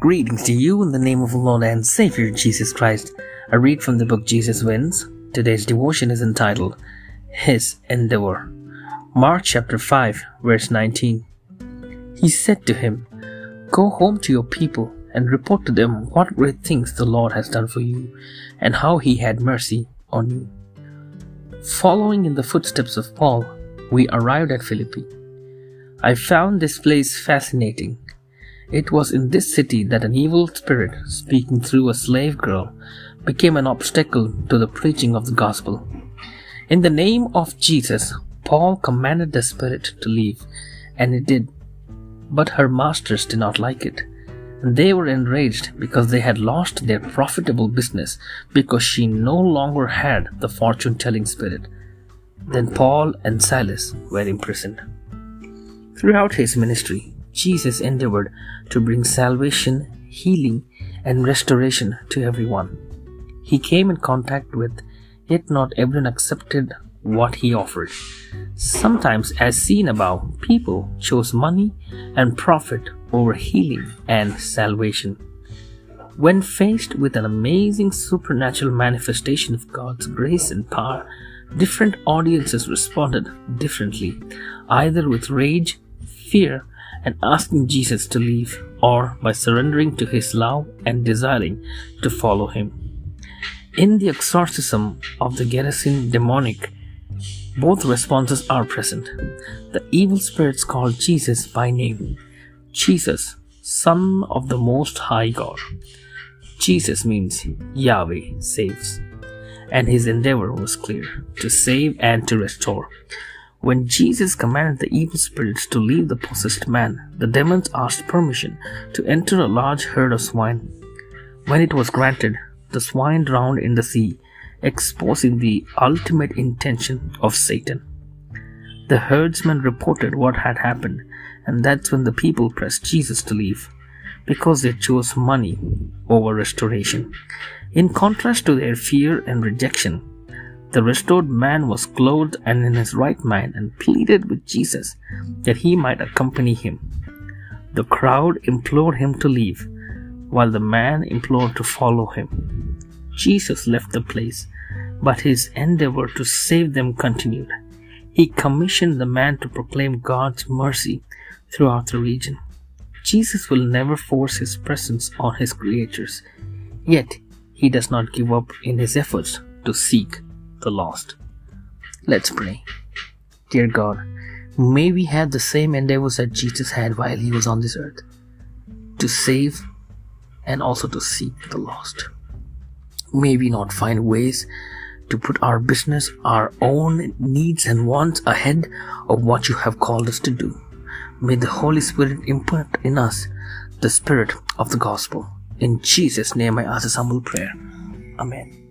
Greetings to you in the name of the Lord and Savior Jesus Christ. I read from the book Jesus Wins. Today's devotion is entitled His Endeavor. Mark chapter 5, verse 19. He said to him, Go home to your people and report to them what great things the Lord has done for you and how he had mercy on you. Following in the footsteps of Paul, we arrived at Philippi. I found this place fascinating. It was in this city that an evil spirit, speaking through a slave girl, became an obstacle to the preaching of the gospel. In the name of Jesus, Paul commanded the spirit to leave, and it did. But her masters did not like it. And they were enraged because they had lost their profitable business because she no longer had the fortune telling spirit. Then Paul and Silas were imprisoned. Throughout his ministry, Jesus endeavored to bring salvation, healing, and restoration to everyone. He came in contact with, yet not everyone accepted what he offered. Sometimes, as seen above, people chose money and profit over healing and salvation. When faced with an amazing supernatural manifestation of God's grace and power, different audiences responded differently, either with rage, fear, and asking Jesus to leave, or by surrendering to his love and desiring to follow him. In the exorcism of the Gerasene demoniac, both responses are present. The evil spirits called Jesus by name Jesus, Son of the Most High God. Jesus means Yahweh saves, and his endeavor was clear to save and to restore. When Jesus commanded the evil spirits to leave the possessed man, the demons asked permission to enter a large herd of swine. When it was granted, the swine drowned in the sea, exposing the ultimate intention of Satan. The herdsmen reported what had happened, and that's when the people pressed Jesus to leave, because they chose money over restoration. In contrast to their fear and rejection, the restored man was clothed and in his right mind and pleaded with Jesus that he might accompany him. The crowd implored him to leave, while the man implored to follow him. Jesus left the place, but his endeavor to save them continued. He commissioned the man to proclaim God's mercy throughout the region. Jesus will never force his presence on his creatures, yet he does not give up in his efforts to seek the lost. Let's pray. Dear God, may we have the same endeavors that Jesus had while he was on this earth to save and also to seek the lost. May we not find ways to put our business, our own needs and wants ahead of what you have called us to do. May the Holy Spirit impart in us the spirit of the gospel. In Jesus' name I ask this humble prayer. Amen.